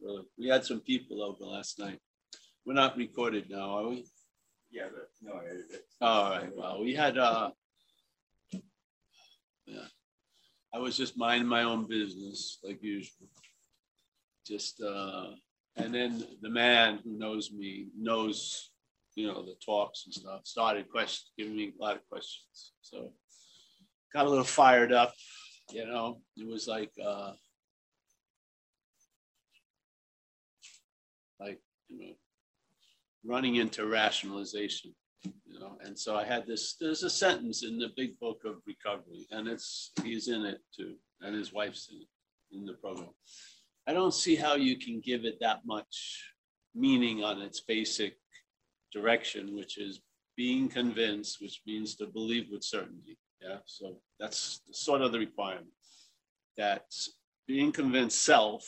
really. We had some people over last night. We're not recorded now, are we? Yeah, but no, I edited it. All right, well, we had, uh, yeah, I was just minding my own business like usual. Just, uh, and then the man who knows me knows, you know, the talks and stuff, started question, giving me a lot of questions, so. Got a little fired up, you know, it was like, uh. Like, running into rationalization you know, and so I had this, there's a sentence in the big book of recovery, and it's, he's in it too, and his wife's in it, in the program. I don't see how you can give it that much meaning on its basic direction, which is being convinced, which means to believe with certainty. Yeah, so that's sort of the requirement. That being convinced self,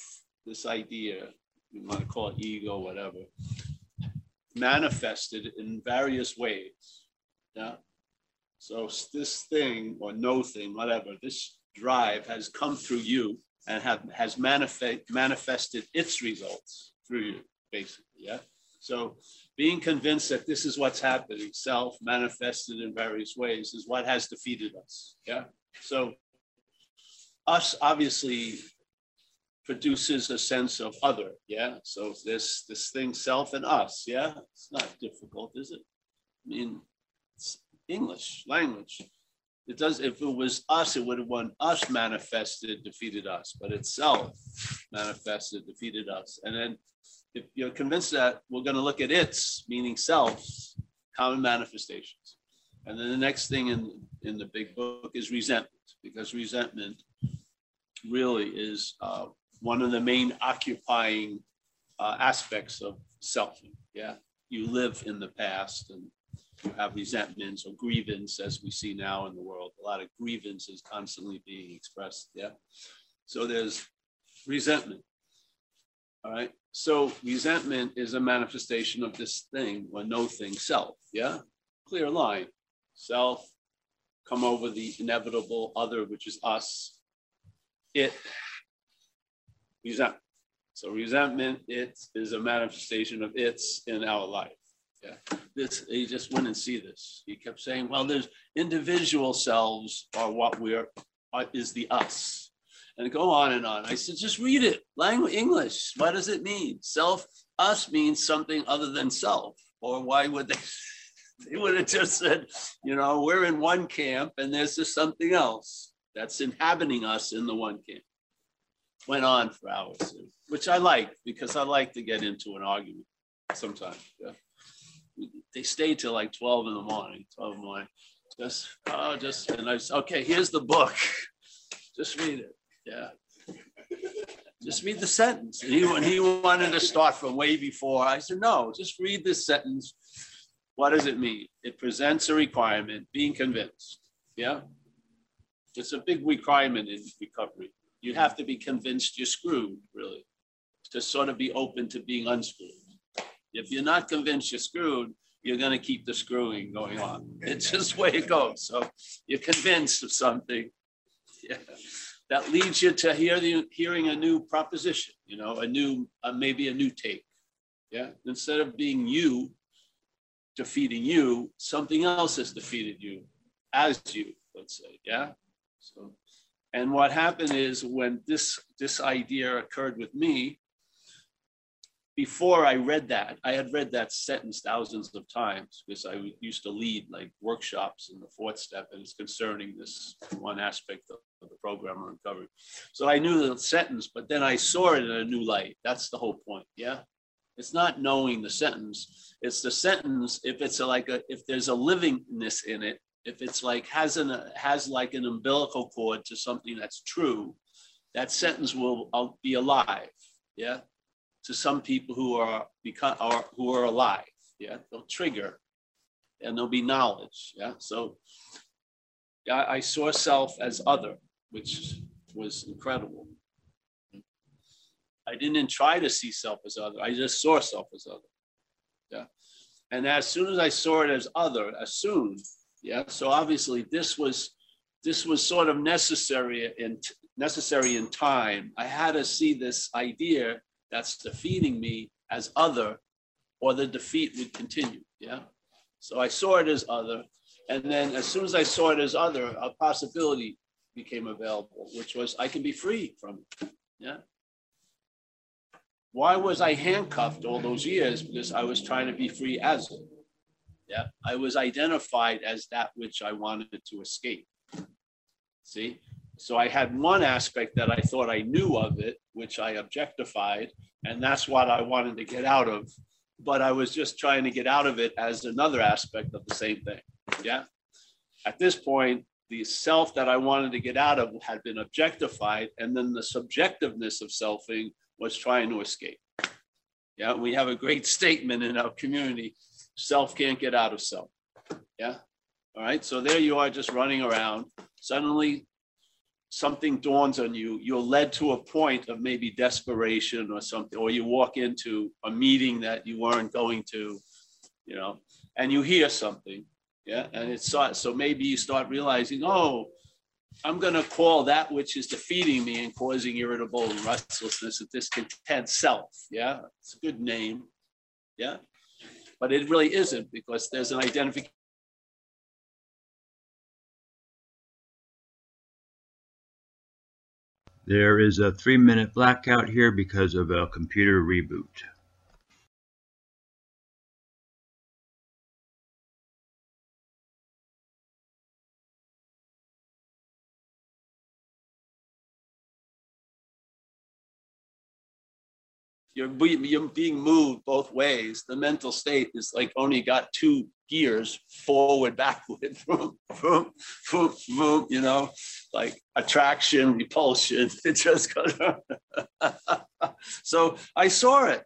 this idea, you want to call it ego, whatever, manifested in various ways. Yeah. So this thing or no thing, whatever, this drive has come through you and have has manifest manifested its results through you, basically. Yeah. So being convinced that this is what's happening, self manifested in various ways, is what has defeated us. Yeah. So us obviously produces a sense of other, yeah? So this, this thing, self and us, yeah? It's not difficult, is it? I mean, English language. It does, if it was us, it would have won us manifested, defeated us, but itself manifested, defeated us. And then if you're convinced that we're gonna look at its, meaning selves, common manifestations. And then the next thing in, in the big book is resentment, because resentment really is uh, one of the main occupying uh, aspects of self. Yeah, you live in the past and you have resentments or grievance, as we see now in the world. A lot of grievance is constantly being expressed. Yeah, so there's resentment. All right, so resentment is a manifestation of this thing or no thing, self. Yeah, clear line, self. Come over the inevitable other, which is us. It resentment. So resentment, it is a manifestation of it's in our life. Yeah, this, he just and see this. He kept saying, well, there's individual selves are what we're, are- is the us. And go on and on. I said, just read it, language, English. What does it mean? Self, us means something other than self. Or why would they? They would have just said, you know, we're in one camp and there's just something else that's inhabiting us in the one camp went on for hours, which I like because I like to get into an argument sometimes. Yeah. They stay till like 12 in the morning, 12 in the morning. Just, oh, just, and I said, okay, here's the book. Just read it. Yeah. Just read the sentence. And he, he wanted to start from way before, I said, no, just read this sentence. What does it mean? It presents a requirement, being convinced. Yeah. It's a big requirement in recovery you have to be convinced you're screwed, really, to sort of be open to being unscrewed. If you're not convinced you're screwed, you're gonna keep the screwing going on. It's just the way it goes. So you're convinced of something. Yeah, that leads you to hear the, hearing a new proposition, you know, a new, uh, maybe a new take. Yeah, instead of being you defeating you, something else has defeated you as you, let's say, yeah? So and what happened is when this, this idea occurred with me, before I read that, I had read that sentence thousands of times because I used to lead like workshops in the fourth step and it's concerning this one aspect of, of the program on recovery. So I knew the sentence, but then I saw it in a new light. That's the whole point. Yeah. It's not knowing the sentence. It's the sentence. If it's a, like a, if there's a livingness in it, if it's like has an has like an umbilical cord to something that's true, that sentence will uh, be alive. Yeah, to some people who are become are who are alive. Yeah, they'll trigger, and there'll be knowledge. Yeah, so yeah, I saw self as other, which was incredible. I didn't try to see self as other. I just saw self as other. Yeah, and as soon as I saw it as other, as soon yeah, so obviously this was this was sort of necessary in necessary in time. I had to see this idea that's defeating me as other, or the defeat would continue. Yeah. So I saw it as other. And then as soon as I saw it as other, a possibility became available, which was I can be free from it. Yeah. Why was I handcuffed all those years? Because I was trying to be free as it. Yeah. I was identified as that which I wanted to escape. See? So I had one aspect that I thought I knew of it, which I objectified, and that's what I wanted to get out of. But I was just trying to get out of it as another aspect of the same thing. Yeah. At this point, the self that I wanted to get out of had been objectified, and then the subjectiveness of selfing was trying to escape. Yeah, we have a great statement in our community self can't get out of self. Yeah. All right. So there you are just running around. Suddenly something dawns on you. You're led to a point of maybe desperation or something, or you walk into a meeting that you weren't going to, you know, and you hear something. Yeah. And it's so so maybe you start realizing, oh, I'm going to call that which is defeating me and causing irritable restlessness a discontent self. Yeah. It's a good name. Yeah. But it really isn't because there's an identification. There is a three minute blackout here because of a computer reboot. You're, you're being moved both ways. The mental state is like only got two gears forward, backward, boom, boom, boom, boom, you know, like attraction, repulsion. It just got. so I saw it,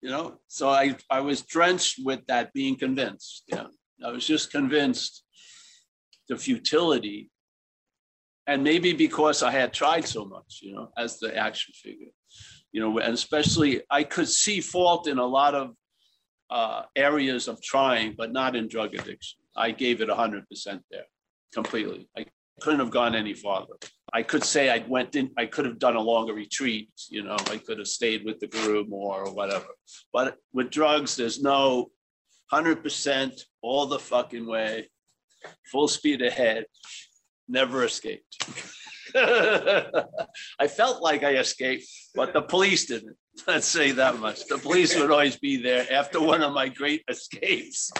you know. So I I was drenched with that being convinced. Yeah, I was just convinced the futility, and maybe because I had tried so much, you know, as the action figure you know, and especially I could see fault in a lot of uh, areas of trying, but not in drug addiction. I gave it 100% there completely. I couldn't have gone any farther. I could say I went in, I could have done a longer retreat, you know, I could have stayed with the guru more or whatever. But with drugs, there's no 100% all the fucking way, full speed ahead, never escaped. I felt like I escaped, but the police didn't. Let's say that much. The police would always be there after one of my great escapes.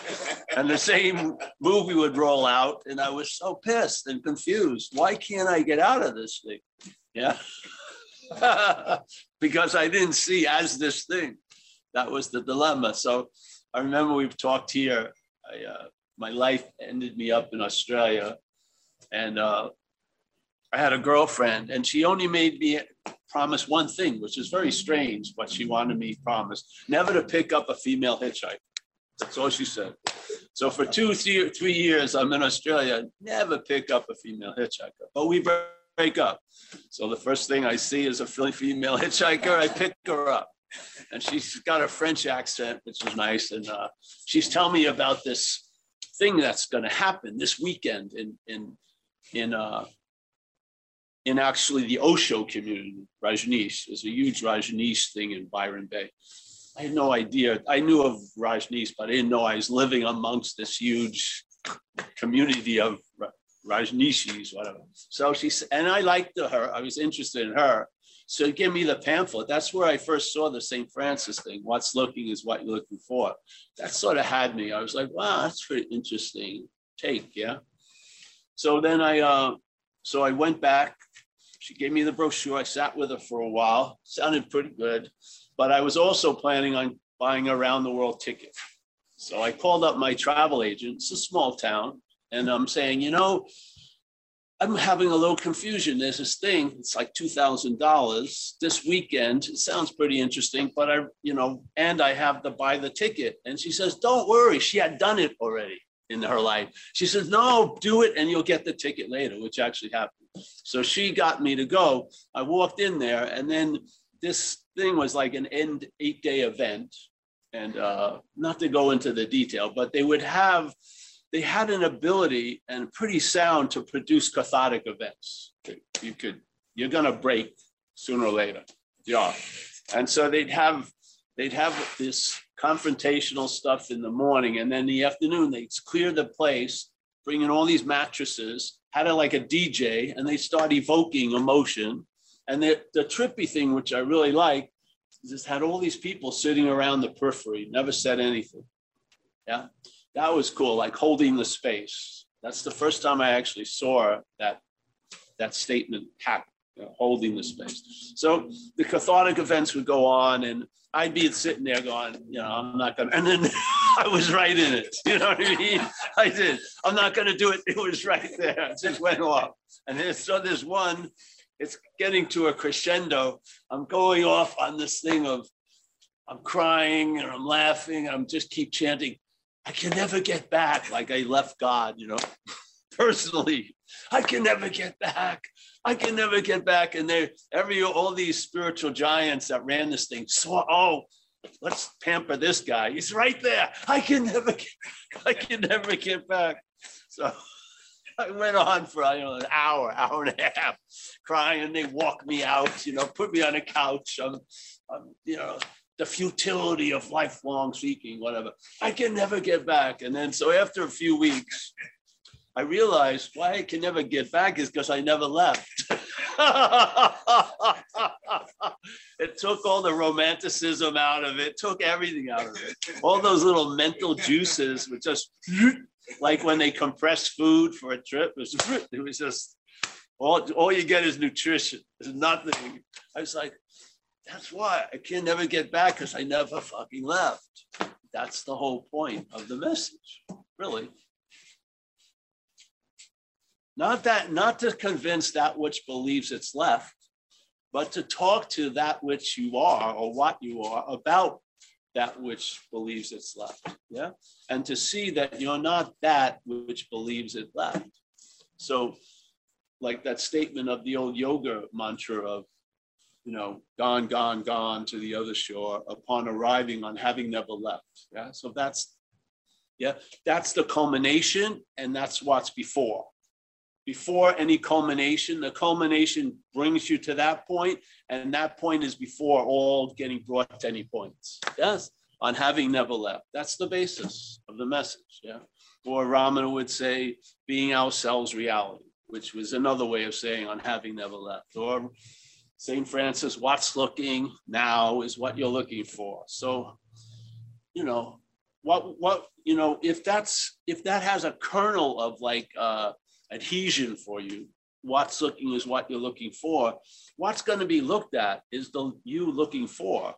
And the same movie would roll out, and I was so pissed and confused. Why can't I get out of this thing? Yeah. because I didn't see as this thing. That was the dilemma. So I remember we've talked here. I, uh, my life ended me up in Australia. And uh, I had a girlfriend and she only made me promise one thing, which is very strange, but she wanted me promise never to pick up a female hitchhiker. That's all she said. So for two, three, three years, I'm in Australia, never pick up a female hitchhiker, but we break up. So the first thing I see is a female hitchhiker, I pick her up. And she's got a French accent, which is nice. And uh, she's telling me about this thing that's going to happen this weekend in, in, in uh, in actually the Osho community, Rajneesh. There's a huge Rajneesh thing in Byron Bay. I had no idea. I knew of Rajneesh, but I didn't know I was living amongst this huge community of Rajneeshis, whatever. So she and I liked her. I was interested in her. So give me the pamphlet. That's where I first saw the St. Francis thing. What's looking is what you're looking for. That sort of had me. I was like, wow, that's pretty interesting take, yeah. So then I, uh, so I went back she gave me the brochure. I sat with her for a while. Sounded pretty good. But I was also planning on buying a round the world ticket. So I called up my travel agent. It's a small town. And I'm saying, you know, I'm having a little confusion. There's this thing, it's like $2,000 this weekend. It sounds pretty interesting, but I, you know, and I have to buy the ticket. And she says, don't worry. She had done it already in her life. She says, no, do it and you'll get the ticket later, which actually happened. So she got me to go. I walked in there, and then this thing was like an end eight day event. And uh, not to go into the detail, but they would have, they had an ability and pretty sound to produce cathartic events. You could, you're going to break sooner or later. Yeah. And so they'd have, they'd have this confrontational stuff in the morning and then the afternoon, they'd clear the place, bring in all these mattresses, had it like a DJ and they start evoking emotion. And the, the trippy thing, which I really like, is just had all these people sitting around the periphery, never said anything. Yeah, that was cool, like holding the space. That's the first time I actually saw that, that statement happen, Uh, holding the space. So the cathartic events would go on and I'd be sitting there going, you know, I'm not gonna, and then I was right in it. You know what I mean? I did. I'm not gonna do it. It was right there. It just went off. And then, so there's one, it's getting to a crescendo. I'm going off on this thing of I'm crying and I'm laughing. And I'm just keep chanting, I can never get back. Like I left God, you know, personally. I can never get back. I can never get back. And they every all these spiritual giants that ran this thing saw, oh, let's pamper this guy. He's right there. I can never get. I can never get back. So I went on for don't know, an hour, hour and a half, crying. They walked me out, you know, put me on a couch. I'm, I'm, you know, the futility of lifelong seeking, whatever. I can never get back. And then so after a few weeks, I realized why I can never get back is because I never left. it took all the romanticism out of it, took everything out of it. All those little mental juices were just like when they compress food for a trip. It was, it was just all, all you get is nutrition. There's nothing. I was like, that's why I can never get back because I never fucking left. That's the whole point of the message, really. Not that, not to convince that which believes it's left, but to talk to that which you are or what you are about that which believes it's left. Yeah. And to see that you're not that which believes it left. So, like that statement of the old yoga mantra of, you know, gone, gone, gone to the other shore upon arriving on having never left. Yeah. So that's, yeah, that's the culmination and that's what's before. Before any culmination, the culmination brings you to that point, and that point is before all getting brought to any points. Yes, on having never left. That's the basis of the message. Yeah. Or Ramana would say, being ourselves reality, which was another way of saying on having never left. Or St. Francis, what's looking now is what you're looking for. So, you know, what what you know, if that's if that has a kernel of like uh adhesion for you, what's looking is what you're looking for. What's going to be looked at is the you looking for.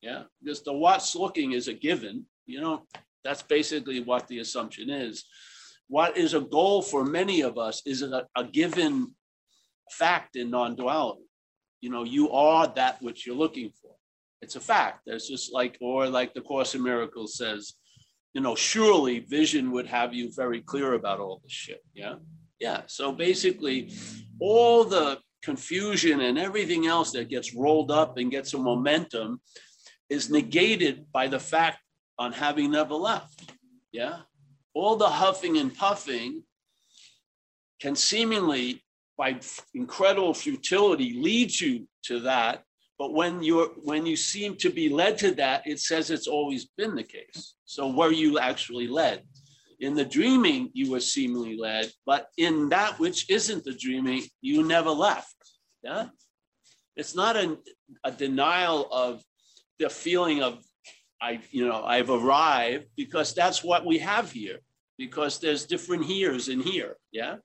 Yeah, because the what's looking is a given. You know, that's basically what the assumption is. What is a goal for many of us is a, a given fact in non-duality. You know, you are that which you're looking for. It's a fact. There's just like, or like the Course in Miracles says, you know, surely vision would have you very clear about all this shit. Yeah. Yeah. So basically, all the confusion and everything else that gets rolled up and gets a momentum is negated by the fact on having never left. Yeah. All the huffing and puffing can seemingly, by incredible futility, lead you to that. But when you're when you seem to be led to that, it says it's always been the case. So were you actually led? In the dreaming, you were seemingly led, but in that which isn't the dreaming, you never left. Yeah. It's not a, a denial of the feeling of I, you know, I've arrived because that's what we have here. Because there's different here's in here. Yeah.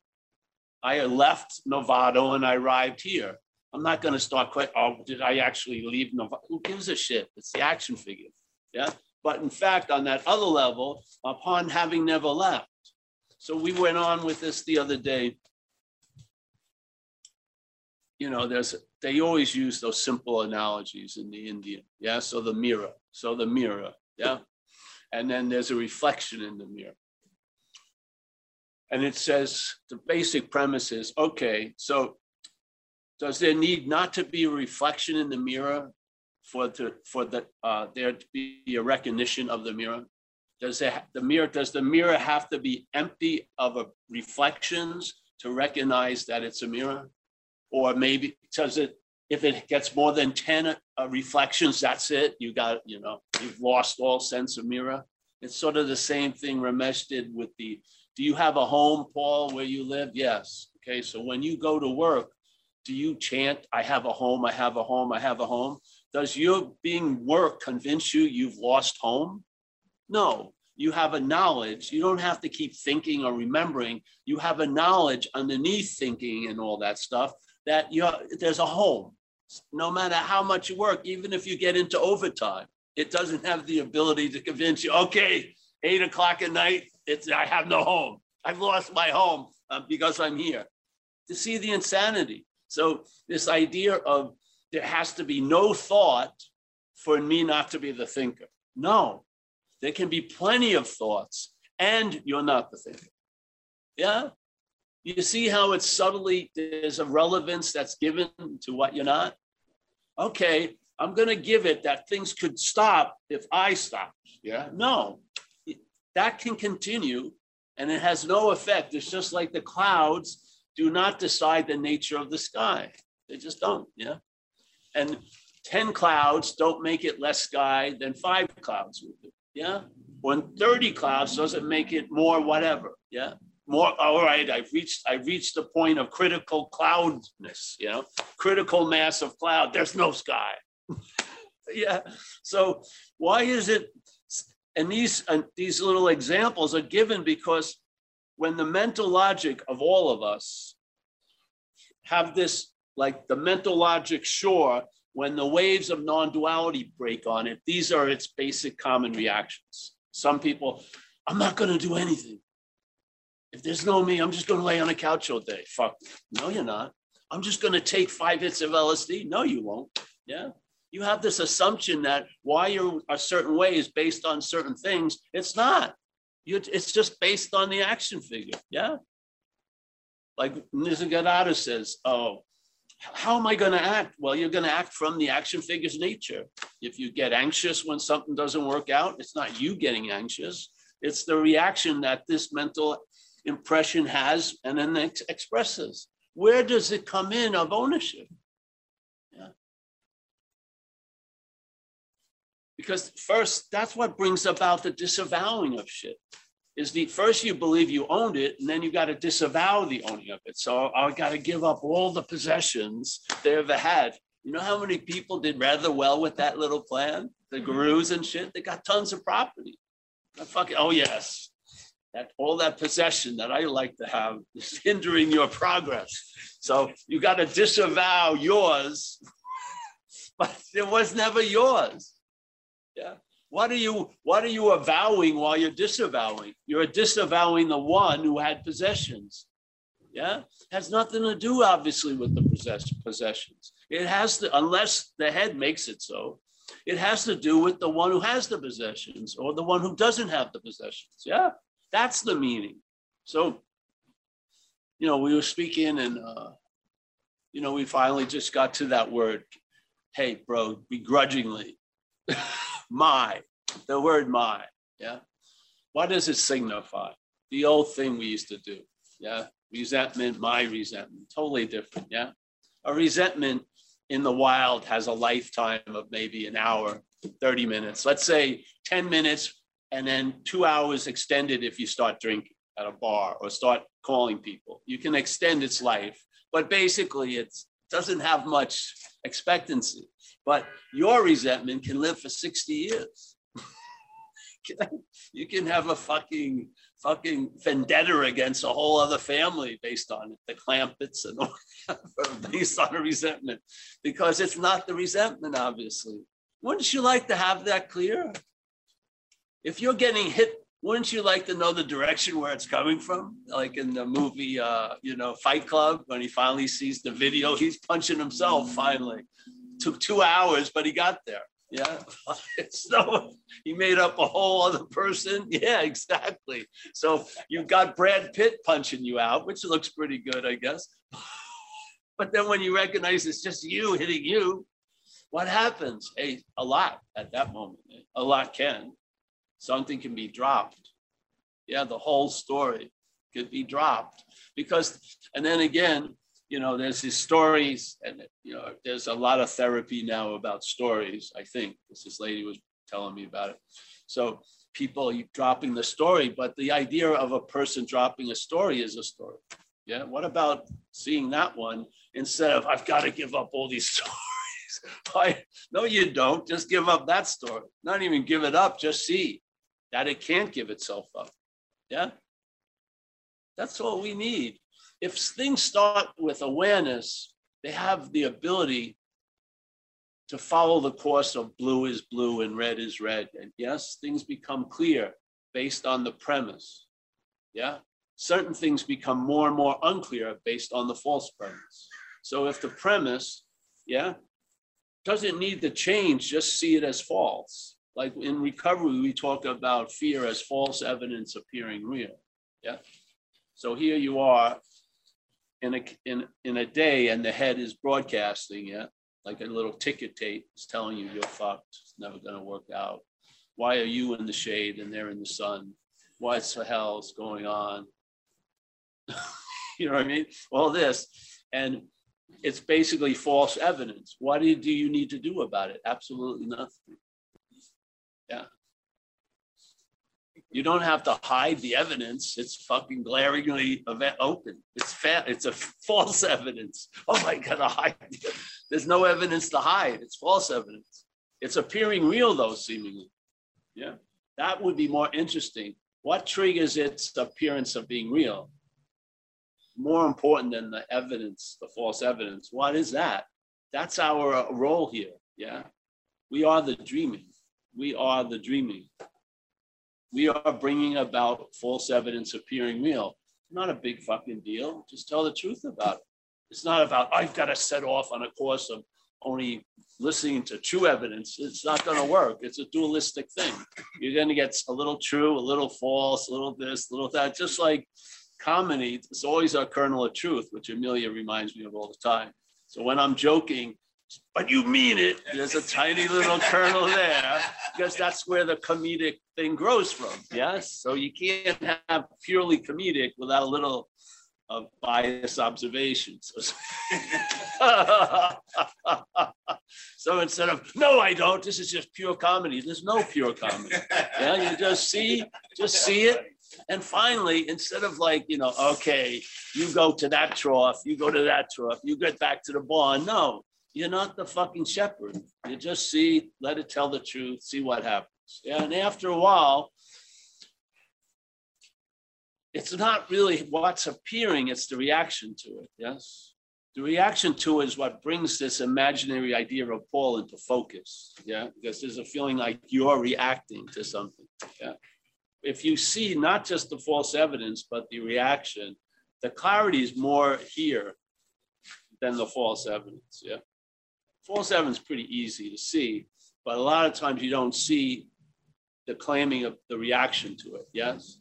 I left Novato and I arrived here. I'm not going to start quite. Oh, did I actually leave Novato? Who gives a shit? It's the action figure. Yeah. But in fact, on that other level, upon having never left. So we went on with this the other day. You know, there's they always use those simple analogies in the Indian. Yeah. So the mirror. So the mirror. Yeah. And then there's a reflection in the mirror. And it says the basic premise is okay, so does there need not to be a reflection in the mirror for the for the uh, there to be a recognition of the mirror? Does the mirror does the mirror have to be empty of a reflections to recognize that it's a mirror? Or maybe does it if it gets more than 10 uh, reflections, that's it. You got, you know, you've lost all sense of mirror. It's sort of the same thing Ramesh did with the, do you have a home, Paul, where you live? Yes. Okay, so when you go to work, do you chant, I have a home, I have a home, I have a home? Does your being work convince you you've lost home? No, you have a knowledge. You don't have to keep thinking or remembering. You have a knowledge underneath thinking and all that stuff that you there's a home. No matter how much you work, even if you get into overtime, it doesn't have the ability to convince you, okay, eight o'clock at night, it's I have no home. I've lost my home uh, because I'm here. To see the insanity. So this idea of there has to be no thought for me not to be the thinker. No, there can be plenty of thoughts and you're not the thinker. Yeah. You see how it's subtly, there's a relevance that's given to what you're not? Okay, I'm going to give it that things could stop if I stop. Yeah. No, that can continue and it has no effect. It's just like the clouds do not decide the nature of the sky. They just don't. Yeah. And 10 clouds don't make it less sky than five clouds would do. Yeah. When 30 clouds doesn't make it more whatever. Yeah. More, all right, I've reached, I've reached the point of critical cloudness, you know, critical mass of cloud. There's no sky. yeah. So why is it? And these, uh, these little examples are given because when the mental logic of all of us have this, like the mental logic shore, when the waves of non-duality break on it, these are its basic common reactions. Some people, I'm not going to do anything. If there's no me, I'm just going to lay on a couch all day. Fuck. No, you're not. I'm just going to take five hits of LSD. No, you won't. Yeah. You have this assumption that why you're a certain way is based on certain things. It's not. You, it's just based on the action figure. Yeah. Like Nisargadatta says, oh, how am I going to act? Well, you're going to act from the action figure's nature. If you get anxious when something doesn't work out, it's not you getting anxious. It's the reaction that this mental impression has and then ex- expresses. Where does it come in of ownership? Because first, that's what brings about the disavowing of shit is the first you believe you owned it, and then you got to disavow the owning of it. So I got to give up all the possessions they ever had. You know how many people did rather well with that little plan? The mm-hmm. gurus and shit, they got tons of property. I fucking, oh yes, that all that possession that I like to have is hindering your progress. So you got to disavow yours, but it was never yours. Yeah. What are you what are you avowing while you're disavowing? You're disavowing the one who had possessions. Yeah, has nothing to do obviously with the possess- possessions. It has to, unless the head makes it so. It has to do with the one who has the possessions or the one who doesn't have the possessions. Yeah, that's the meaning. So, you know, we were speaking and, uh, you know, we finally just got to that word. Hey, bro, begrudgingly. my, the word my, yeah. What does it signify? The old thing we used to do, yeah. Resentment, my resentment, totally different, yeah. A resentment in the wild has a lifetime of maybe an hour, 30 minutes. Let's say 10 minutes and then two hours extended if you start drinking at a bar or start calling people. You can extend its life, but basically it doesn't have much expectancy. But your resentment can live for 60 years. you can have a fucking fucking vendetta against a whole other family based on it, the Clampetts and all based on a resentment, because it's not the resentment, obviously. Wouldn't you like to have that clear? If you're getting hit, wouldn't you like to know the direction where it's coming from? Like in the movie, uh, you know, Fight Club, when he finally sees the video, he's punching himself finally took two hours, but he got there. Yeah. so he made up a whole other person. Yeah, exactly. So you've got Brad Pitt punching you out, which looks pretty good, I guess. but then when you recognize it's just you hitting you, what happens? Hey, a lot at that moment. A lot can. Something can be dropped. Yeah, the whole story could be dropped because, and then again, you know, there's these stories, and you know, there's a lot of therapy now about stories. I think this lady was telling me about it. So people dropping the story, but the idea of a person dropping a story is a story. Yeah. What about seeing that one instead of I've got to give up all these stories? Why? No, you don't. Just give up that story. Not even give it up. Just see that it can't give itself up. Yeah. That's all we need. If things start with awareness, they have the ability to follow the course of blue is blue and red is red. And yes, things become clear based on the premise. Yeah. Certain things become more and more unclear based on the false premise. So if the premise, yeah, doesn't need to change, just see it as false. Like in recovery, we talk about fear as false evidence appearing real. Yeah. So here you are in a in in a day, and the head is broadcasting. Yeah, like a little ticket tape is telling you you're fucked. It's never going to work out. Why are you in the shade and they're in the sun? What's the hell's going on? you know what I mean? All this, and it's basically false evidence. What do you need to do about it? Absolutely nothing. Yeah. You don't have to hide the evidence. It's fucking glaringly open. It's fat. It's a false evidence. Oh my god, I hide. There's no evidence to hide. It's false evidence. It's appearing real though, seemingly. Yeah, that would be more interesting. What triggers its appearance of being real? More important than the evidence, the false evidence. What is that? That's our role here. Yeah, we are the dreaming. We are the dreaming we are bringing about false evidence appearing real. Not a big fucking deal. Just tell the truth about it. It's not about, I've got to set off on a course of only listening to true evidence. It's not going to work. It's a dualistic thing. You're going to get a little true, a little false, a little this, a little that. Just like comedy, it's always a kernel of truth, which Amelia reminds me of all the time. So when I'm joking, but you mean it. There's a tiny little kernel there because that's where the comedic thing grows from. Yes. So you can't have purely comedic without a little of bias observations. so instead of no, I don't. This is just pure comedy. There's no pure comedy. Yeah, you just see, just see it. And finally, instead of like, you know, okay, you go to that trough, you go to that trough, you get back to the barn. No, you're not the fucking shepherd. You just see, let it tell the truth, see what happens. Yeah, and after a while, it's not really what's appearing, it's the reaction to it. Yes. The reaction to it is what brings this imaginary idea of Paul into focus. Yeah. Because there's a feeling like you're reacting to something. Yeah. If you see not just the false evidence, but the reaction, the clarity is more here than the false evidence. Yeah false evidence is pretty easy to see, but a lot of times you don't see the claiming of the reaction to it. Yes.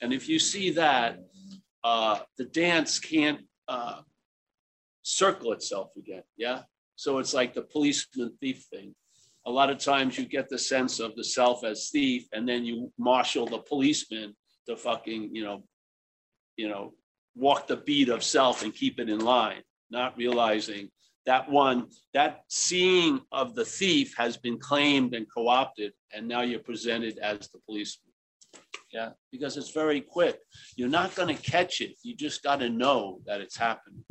And if you see that, uh, the dance can't uh, circle itself again. Yeah. So it's like the policeman thief thing. A lot of times you get the sense of the self as thief, and then you marshal the policeman to fucking, you know, you know, walk the beat of self and keep it in line, not realizing that one, that seeing of the thief has been claimed and co-opted, and now you're presented as the policeman. Yeah, because it's very quick. You're not going to catch it. You just got to know that it's happening.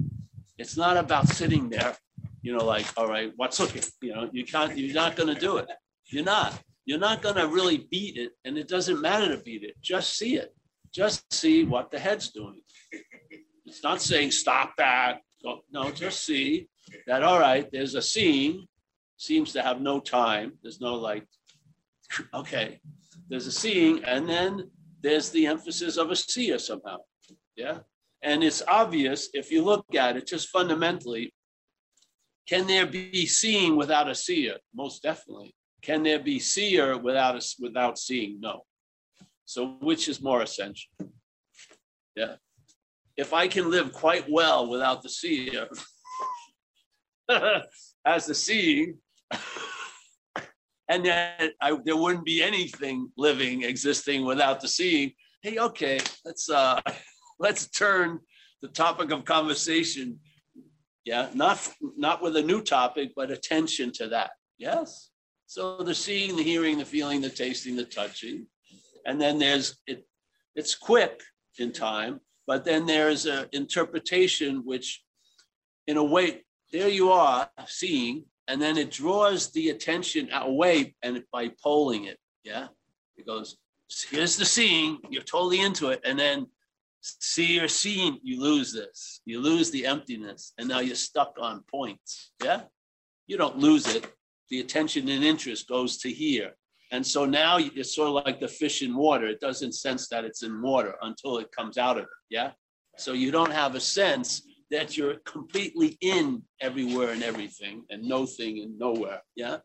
It's not about sitting there, you know, like, all right, what's looking? You know, you can't. You're not going to do it. You're not. You're not going to really beat it, and it doesn't matter to beat it. Just see it. Just see what the head's doing. It's not saying stop that. No, just see that all right, there's a scene, seems to have no time. There's no like, okay, there's a seeing, and then there's the emphasis of a seer somehow. Yeah. And it's obvious if you look at it just fundamentally, can there be seeing without a seer? Most definitely. Can there be seer without a, without seeing? No. So which is more essential? Yeah. If I can live quite well without the seer, as the seeing. and then I, there wouldn't be anything living existing without the seeing. Hey, okay, let's uh, let's turn the topic of conversation. Yeah, not, not with a new topic, but attention to that. Yes. So the seeing, the hearing, the feeling, the tasting, the touching. And then there's, it, it's quick in time, but then there's a interpretation which in a way, there you are seeing, and then it draws the attention away and by polling it. Yeah. It goes, here's the seeing, you're totally into it. And then see your seeing, you lose this. You lose the emptiness. And now you're stuck on points. Yeah. You don't lose it. The attention and interest goes to here. And so now it's sort of like the fish in water. It doesn't sense that it's in water until it comes out of it. Yeah. So you don't have a sense that you're completely in everywhere and everything and no thing and nowhere. Yeah.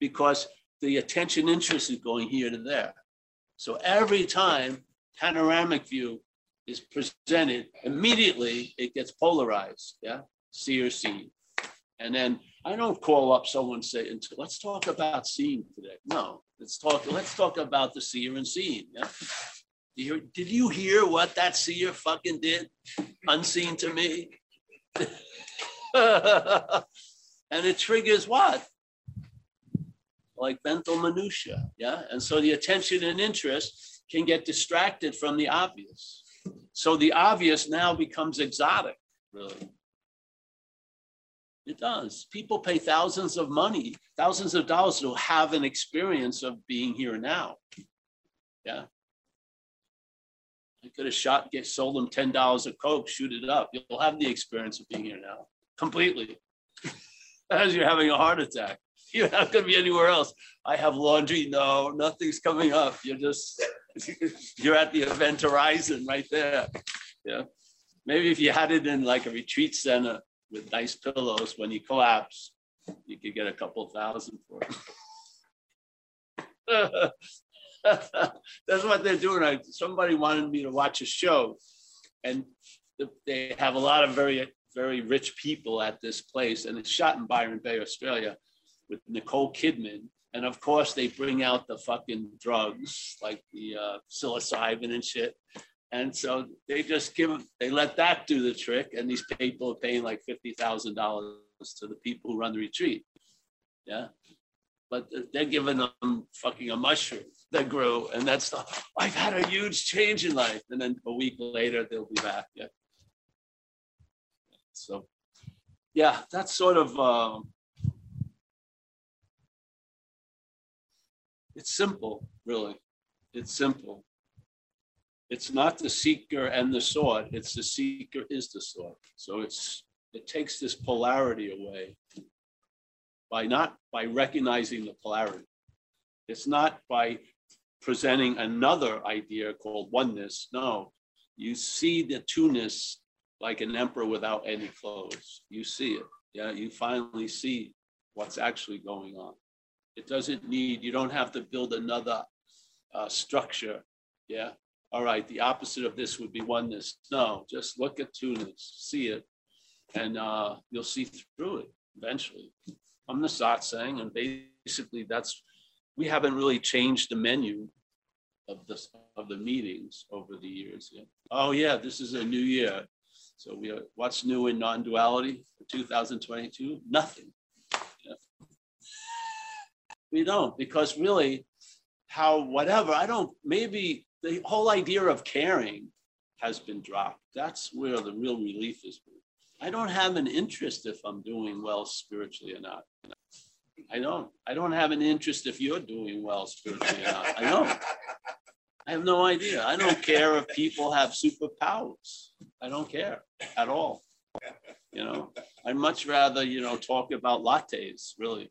Because the attention interest is going here to there. So every time panoramic view is presented, immediately it gets polarized. Yeah. See or see. And then I don't call up someone and say, let's talk about seeing today. No, let's talk, let's talk about the seer and seeing. Yeah. Did you hear what that seer fucking did? Unseen to me. and it triggers what? Like mental minutia. Yeah. And so the attention and interest can get distracted from the obvious. So the obvious now becomes exotic, really. It does. People pay thousands of money, thousands of dollars to have an experience of being here now. Yeah. I could have shot, get sold them ten dollars of coke, shoot it up. You'll have the experience of being here now, completely. As you're having a heart attack, you're not going to be anywhere else. I have laundry. No, nothing's coming up. You're just you're at the event horizon right there. Yeah, maybe if you had it in like a retreat center with nice pillows, when you collapse, you could get a couple thousand for it. That's what they're doing. I, somebody wanted me to watch a show, and they have a lot of very, very rich people at this place, and it's shot in Byron Bay, Australia, with Nicole Kidman. And of course, they bring out the fucking drugs like the uh, psilocybin and shit. And so they just give them, they let that do the trick. And these people are paying like $50,000 to the people who run the retreat. Yeah. But they're giving them fucking a mushroom that grew, and that's the I've had a huge change in life, and then a week later they'll be back. Yeah. So, yeah, that's sort of. Um, it's simple, really. It's simple. It's not the seeker and the sought. It's the seeker is the sought. So it's it takes this polarity away by not by recognizing the polarity. It's not by presenting another idea called oneness. No, you see the two-ness like an emperor without any clothes. You see it. Yeah, you finally see what's actually going on. It doesn't need, you don't have to build another uh, structure. Yeah. All right. The opposite of this would be oneness. No, just look at two-ness, see it, and uh, you'll see through it eventually. I'm the satsang, and basically that's we haven't really changed the menu of the of the meetings over the years. Yeah. Oh yeah, this is a new year. So we are, what's new in non-duality for 2022? Nothing. Yeah. We don't because really, how whatever I don't maybe the whole idea of caring has been dropped. That's where the real relief is. I don't have an interest if I'm doing well spiritually or not. I don't. I don't have an interest if you're doing well spiritually or not. I don't. I have no idea. I don't care if people have superpowers. I don't care at all. You know, I'd much rather, you know, talk about lattes, really.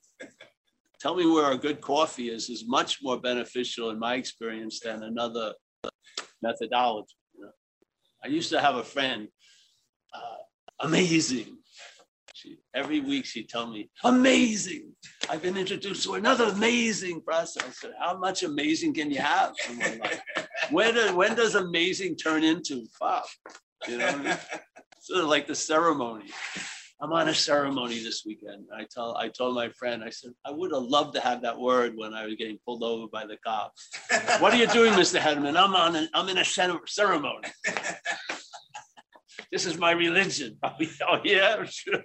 Tell me where a good coffee is, is much more beneficial in my experience than another methodology. You know? I used to have a friend, uh, amazing, she, every week she'd tell me, amazing. I've been introduced to another amazing process. I said, how much amazing can you have in one life? When, do, when does amazing turn into fuck? You know, I mean? sort of like the ceremony. I'm on a ceremony this weekend. I tell I told my friend, I said, I would have loved to have that word when I was getting pulled over by the cops. what are you doing, Mr. Hedman? I'm on an, I'm in a ceremony This is my religion. Oh, yeah, oh, yeah, sure.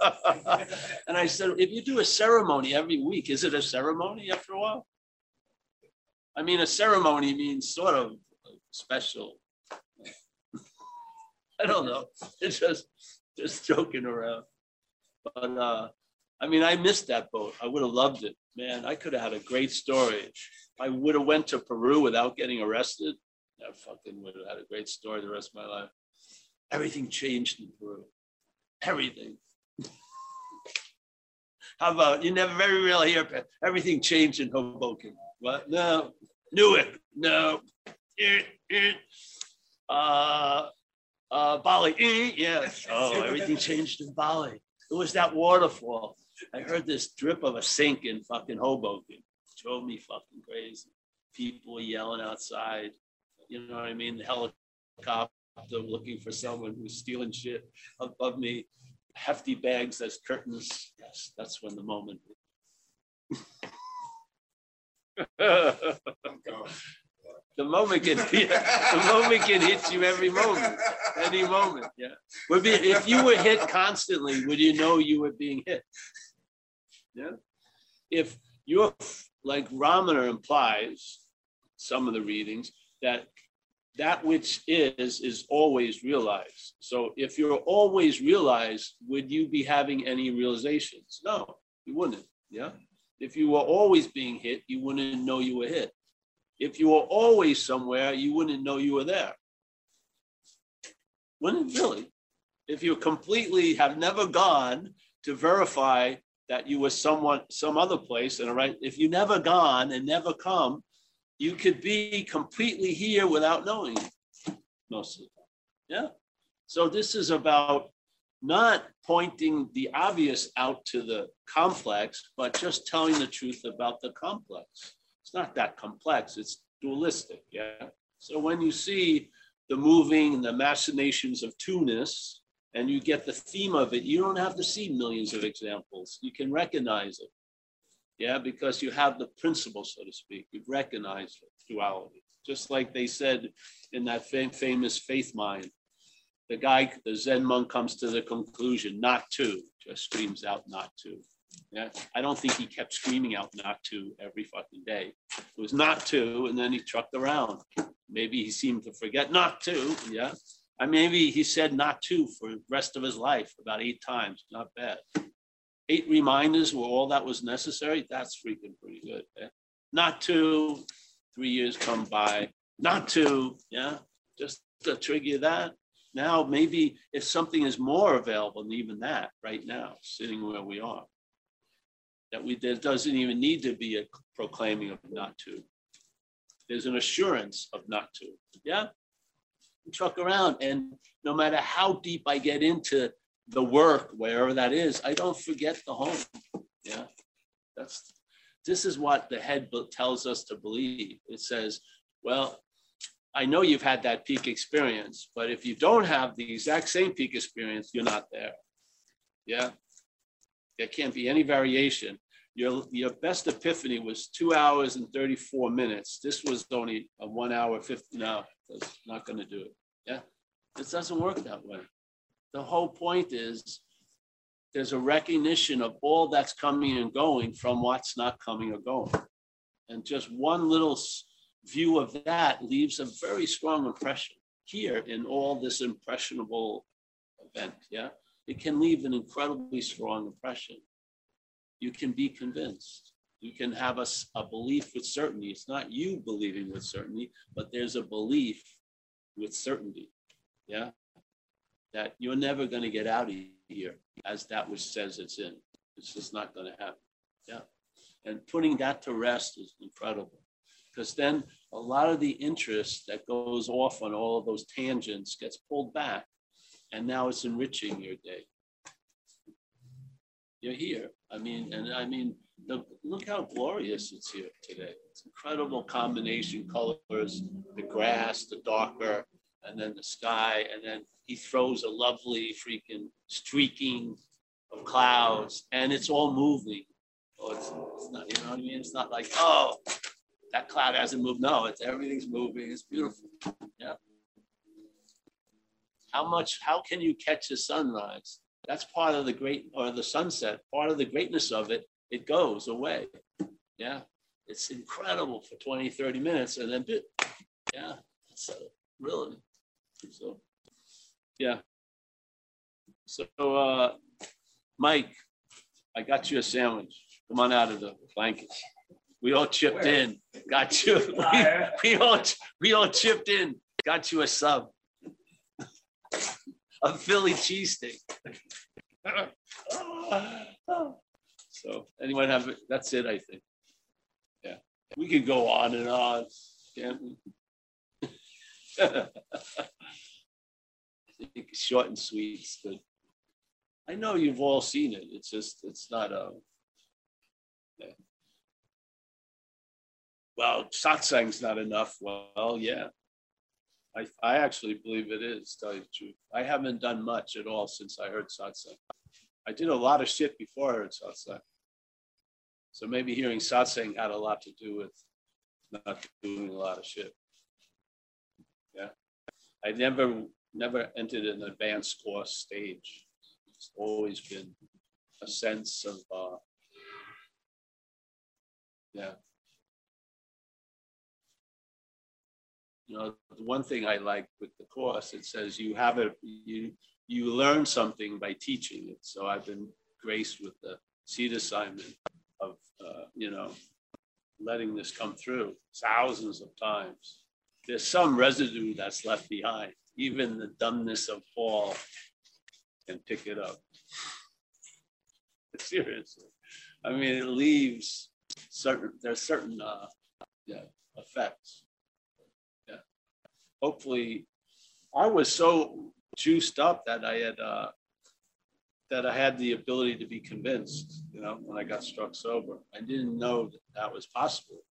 and I said, if you do a ceremony every week, is it a ceremony after a while? I mean, a ceremony means sort of special. I don't know. It's just just joking around. But uh, I mean, I missed that boat. I would have loved it, man. I could have had a great story. I would have went to Peru without getting arrested. I fucking would have had a great story the rest of my life. Everything changed in Peru. Everything. How about you never very rarely hear everything changed in Hoboken? What? No. Newark? No. Eh, eh. Uh, uh, Bali? Eh, yes. Oh, everything changed in Bali. It was that waterfall. I heard this drip of a sink in fucking Hoboken. It drove me fucking crazy. People yelling outside. You know what I mean? The helicopter looking for someone who's stealing shit above me. Hefty bags as curtains. Yes, that's when the moment. the moment can the moment can hit you every moment, any moment. Yeah. Would be if you were hit constantly, would you know you were being hit? Yeah. If you're like Ramana implies, some of the readings that that which is is always realized. So if you're always realized, would you be having any realizations? No, you wouldn't. Yeah. If you were always being hit, you wouldn't know you were hit. If you were always somewhere, you wouldn't know you were there. Wouldn't really. If you completely have never gone to verify that you were someone some other place and right if you never gone and never come you could be completely here without knowing most of the time yeah so this is about not pointing the obvious out to the complex but just telling the truth about the complex it's not that complex it's dualistic yeah so when you see the moving and the machinations of two-ness and you get the theme of it, you don't have to see millions of examples. You can recognize it. Yeah, because you have the principle, so to speak. You've recognized duality. Just like they said in that fam- famous faith mind, the guy, the Zen monk comes to the conclusion, not two, just screams out, not two. Yeah, I don't think he kept screaming out not two every fucking day. It was not two, and then he trucked around. Maybe he seemed to forget not two. Yeah, I maybe he said not two for the rest of his life, about eight times. Not bad. Eight reminders were all that was necessary. That's freaking pretty good. Eh? Not two, three years come by. Not two, yeah, just to trigger that. Now, maybe if something is more available than even that right now, sitting where we are, that we there doesn't even need to be a proclaiming of not two. There's an assurance of not two. Yeah, truck around. And no matter how deep I get into the work, wherever that is, I don't forget the home. Yeah. That's this is what the head tells us to believe. It says, well, I know you've had that peak experience, but if you don't have the exact same peak experience, you're not there. Yeah. There can't be any variation. Your, your best epiphany was two hours and 34 minutes. This was only a one hour 50. No, that's not going to do it. Yeah, this doesn't work that way. The whole point is there's a recognition of all that's coming and going from what's not coming or going. And just one little view of that leaves a very strong impression here in all this impressionable event. Yeah, it can leave an incredibly strong impression. You can be convinced. You can have a, a belief with certainty. It's not you believing with certainty, but there's a belief with certainty. Yeah. That you're never going to get out of here as that which says it's in. It's just not going to happen. Yeah. And putting that to rest is incredible because then a lot of the interest that goes off on all of those tangents gets pulled back and now it's enriching your day. You're here. I mean, and I mean, the, look how glorious it's here today. It's incredible combination colors, the grass, the darker, and then the sky, and then he throws a lovely freaking streaking of clouds, and it's all moving. Oh, it's, it's not, you know what I mean? It's not like, oh, that cloud hasn't moved. No, it's everything's moving. It's beautiful. Yeah. How much, how can you catch the sunrise? That's part of the great, or the sunset, part of the greatness of it, it goes away. Yeah, it's incredible for 20, 30 minutes and then, yeah, so uh, really, so, yeah. So, uh, Mike, I got you a sandwich. Come on out of the blankets. We all chipped in, got you, we, we all, we all chipped in, got you a sub. A Philly cheesesteak. So anyone have, that's it, I think. Yeah, we could go on and on, can't we? I think Short and sweet good. I know you've all seen it, it's just, it's not a. yeah. Well, satsang's not enough, well, yeah. I, I actually believe it is, tell you the truth. I haven't done much at all since I heard satsang. I did a lot of shit before I heard satsang. So maybe hearing satsang had a lot to do with not doing a lot of shit. I never, never entered an advanced course stage. It's always been a sense of, uh, yeah. You know, the one thing I like with the course, it says you have a you, you learn something by teaching it. So I've been graced with the seed assignment of, uh, you know, letting this come through thousands of times. There's some residue that's left behind. Even the dumbness of Paul can pick it up. Seriously. I mean, it leaves certain, there's certain, uh, yeah, effects. Yeah. Hopefully, I was so juiced up that I had, uh, that I had the ability to be convinced, you know, when I got struck sober. I didn't know that that was possible.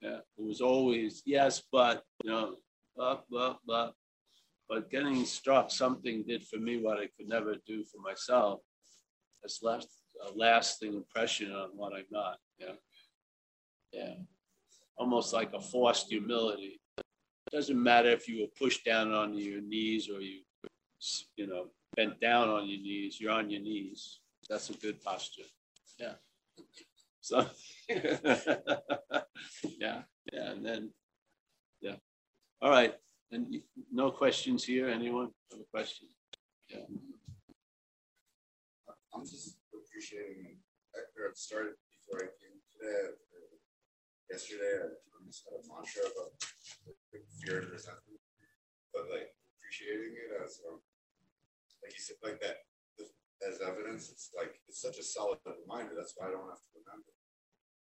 Yeah, it was always, yes, but, you know, but, but, but. But getting struck, something did for me what I could never do for myself. It's left a lasting impression on what I'm not, yeah. Yeah, almost like a forced humility. It Doesn't matter if you were pushed down on your knees or you, you know, bent down on your knees, you're on your knees. That's a good posture. Yeah. So, yeah, yeah, and then, yeah. All right, and no questions here? Anyone have a question? Yeah. I'm just appreciating, it started before I came today, yesterday, I just had a mantra about like, fear and resentment. But like appreciating it as, um, like you said, like that, as evidence, it's like, it's such a solid reminder, that's why I don't have to remember.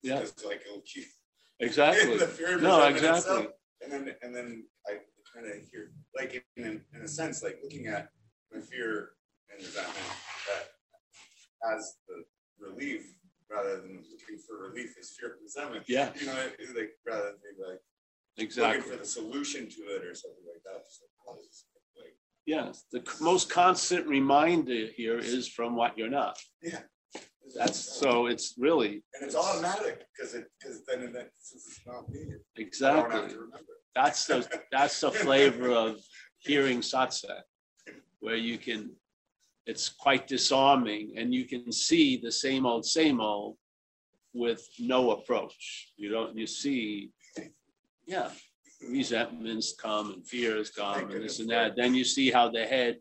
Yeah, It's like, it'll keep. exactly. the fear and No, resentment itself. exactly. And then, and then I kind of hear, like, in, in, in a sense, like looking at my fear and resentment that as the relief, rather than looking for relief is fear and resentment. Yeah, You know, it's like, rather than maybe like looking for the solution to it or something like that, just like, oh, this like, Yes, the most constant reminder here is from what you're not. yeah. That's so it's really, And it's automatic, because it, because then, it- since it's not me, I don't have exactly. to remember. That's the, that's the flavor of hearing satsang, where you can, it's quite disarming and you can see the same old, same old with no approach. You don't, you see, yeah, resentments come and fears come and this and that. Then you see how the head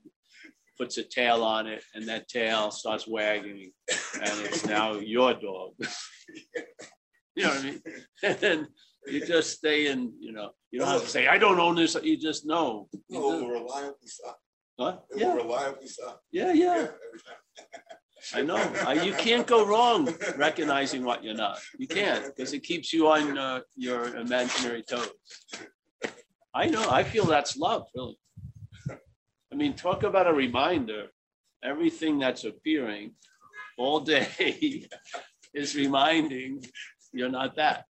puts a tail on it and that tail starts wagging and it's now your dog. You know what I mean? And you just stay in, you know, you don't have to say, I don't own this, you just know. You No, it do. will reliably stop. What? It Yeah, reliably stop. yeah, yeah. I know. Uh, You can't go wrong recognizing what you're not. You can't, because it keeps you on uh, your imaginary toes. I know, I feel that's love, really. I mean, talk about a reminder. Everything that's appearing all day is reminding you're not that.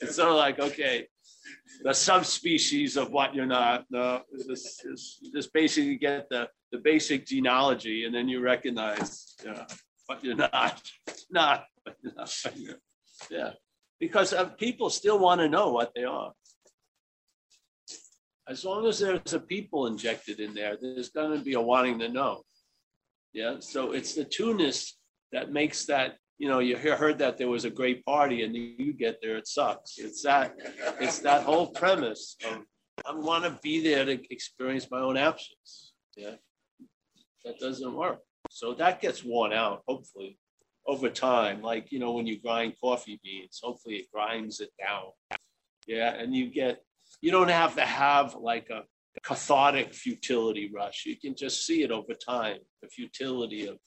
It's sort of like, okay, the subspecies of what you're not, no, just basically get the, the basic genealogy and then you recognize, you know, what you're not, not, not. yeah. Because uh, people still want to know what they are. As long as there's a people injected in there, there's gonna be a wanting to know. Yeah, so it's the two-ness that makes that, you know, you hear- heard that there was a great party and you get there, it sucks. It's that, it's that whole premise of, I wanna be there to experience my own absence, yeah? That doesn't work. So that gets worn out, hopefully, over time, like, you know, when you grind coffee beans, hopefully it grinds it down. Yeah, and you get, you don't have to have like a cathartic futility rush. You can just see it over time, the futility of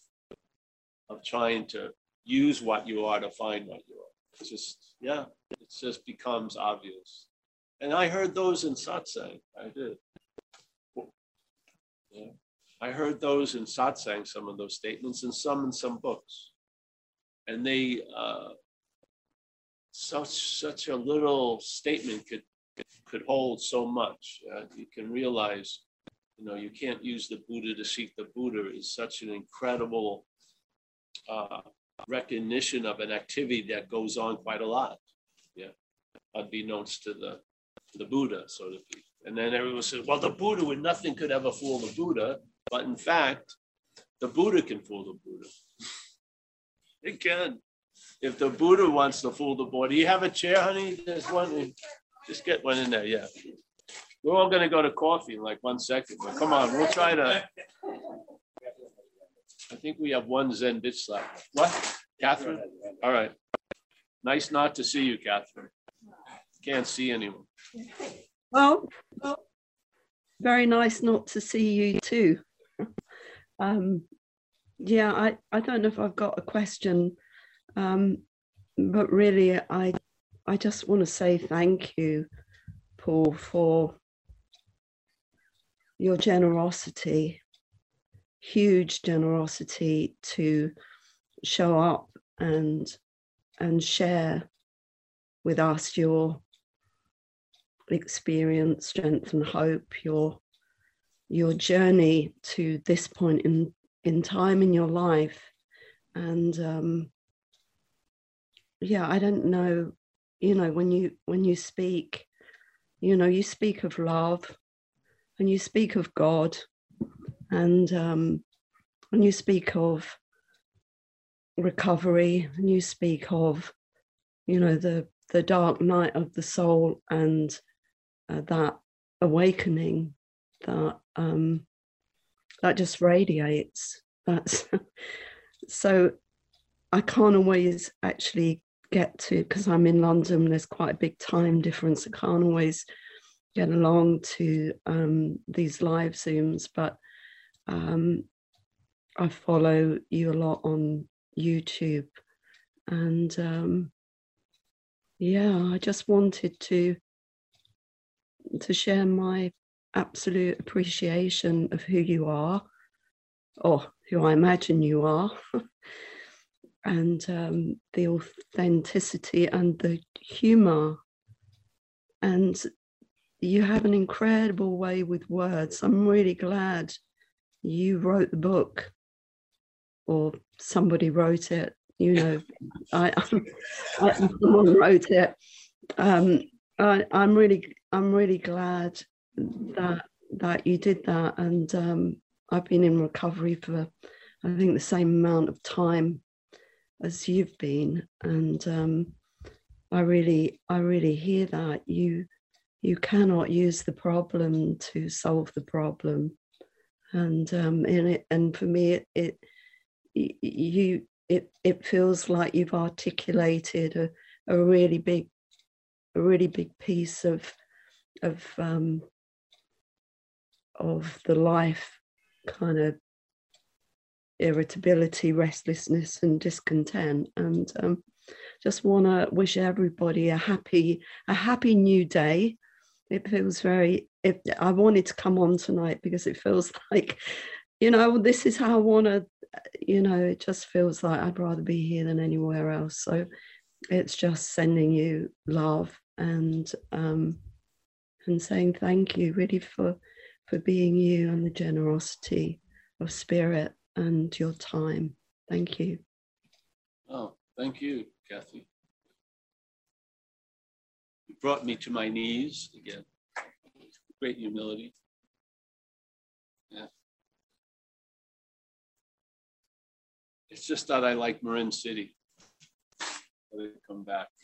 of trying to use what you are to find what you are. It's just, yeah, it just becomes obvious. And I heard those in satsang. I did. Yeah. I heard those in satsang, some of those statements, and some in some books. And they, uh, such such a little statement could could hold so much. Uh, you can realize, you know, you can't use the Buddha to seek the Buddha is such an incredible uh, recognition of an activity that goes on quite a lot. Yeah, unbeknownst to the the Buddha, so to speak. And then everyone says, well, the Buddha would nothing could ever fool the Buddha, but in fact, the Buddha can fool the Buddha. it can. If the Buddha wants to fool the boy, do you have a chair, honey? There's one. Just get one in there. Yeah. We're all going to go to coffee in like one second, but come on, we'll try to. I think we have one Zen bitch left. What? Catherine? All right. Nice not to see you, Catherine. Can't see anyone. Well, very nice not to see you too. Um, yeah, I, I don't know if I've got a question, um, but really, I I just want to say thank you, Paul, for your generosity, huge generosity to show up and and share with us your experience, strength, and hope, your your journey to this point in in time in your life, and um, yeah, I don't know, you know, when you when you speak, you know, you speak of love, and you speak of God, and um, when you speak of recovery, and you speak of, you know, the the dark night of the soul and uh, that awakening that um, that just radiates. That's so I can't always actually get to because I'm in London. There's quite a big time difference. I can't always get along to um, these live zooms, but um, I follow you a lot on YouTube, and um, yeah, I just wanted to to share my absolute appreciation of who you are, or who I imagine you are, and um, the authenticity and the humor. And you have an incredible way with words. I'm really glad you wrote the book, or somebody wrote it. You know, I, I someone wrote it. Um, I, I'm really, I'm really glad that that you did that, and um, I've been in recovery for, I think, the same amount of time as you've been, and um, I really, I really hear that you, you cannot use the problem to solve the problem, and um, in it, and for me, it, it you, it, it feels like you've articulated a, a really big a really big piece of of um, of the life kind of irritability, restlessness, and discontent. And um, just want to wish everybody a happy a happy new day. It feels very. If I wanted to come on tonight because it feels like, you know, this is how I want to. You know, it just feels like I'd rather be here than anywhere else. So it's just sending you love and um, and saying thank you really for for being you and the generosity of spirit and your time. Thank you. Oh, thank you, Kathy. You brought me to my knees again. great humility. Yeah. It's just that I like Marin City. It come back.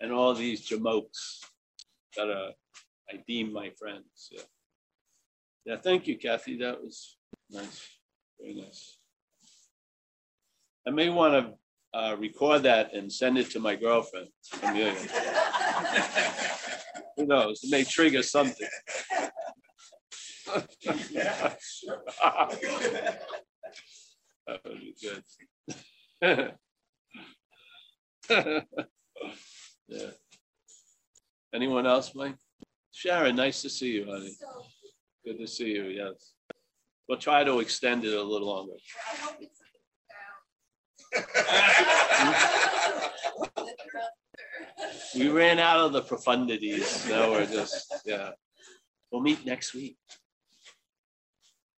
And all these jamokes that uh, I deem my friends, yeah. Yeah, thank you, Kathy, that was nice, very nice. I may want to uh, record that and send it to my girlfriend, Amelia. Who knows, it may trigger something. That would be good. Yeah. Anyone else, Mike? Sharon, nice to see you, honey. Good to see you, yes. We'll try to extend it a little longer. We ran out of the profundities. Now we're just, yeah. We'll meet next week.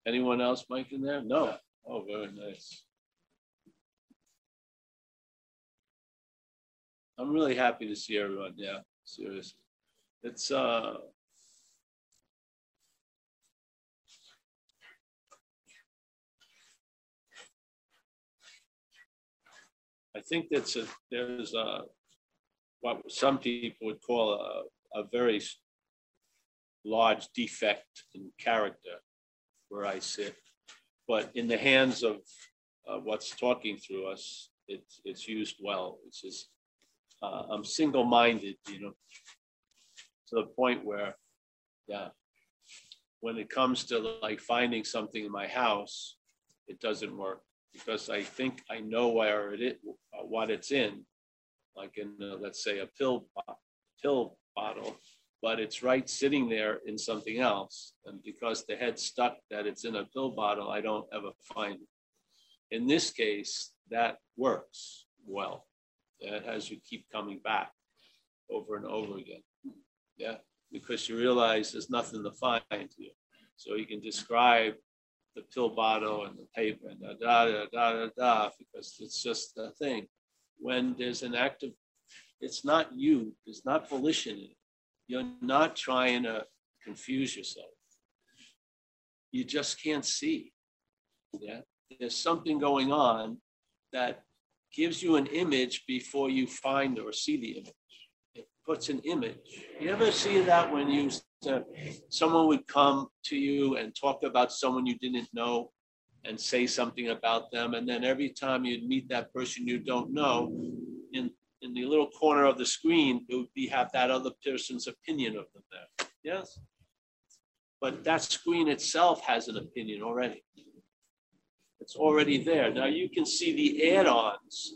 Anyone else, Mike, in there? No. Oh, very nice. I'm really happy to see everyone. Yeah, seriously. It's, uh, I think that's a, there's a, what some people would call a, a very large defect in character where I sit. But in the hands of uh, what's talking through us, it's, it's used well. It's just, uh, I'm single-minded, you know, to the point where, yeah, when it comes to like finding something in my house, it doesn't work because I think I know where it is, what it's in. Like in, uh, let's say, a pill, pill bottle, but it's right sitting there in something else. And because the head's stuck that it's in a pill bottle, I don't ever find it. In this case, that works well. That has you keep coming back over and over again. Yeah, because you realize there's nothing to find here. So you can describe the pill bottle and the paper and da da da da da da because it's just a thing. When there's an active, it's not you, there's not volition in it. You're not trying to confuse yourself. You just can't see. Yeah, there's something going on that gives you an image before you find or see the image. Puts an image. You ever see that when you, uh, someone would come to you and talk about someone you didn't know and say something about them, and then every time you'd meet that person you don't know, in, in the little corner of the screen, it would be, have that other person's opinion of them there. Yes? But that screen itself has an opinion already. It's already there. Now you can see the add-ons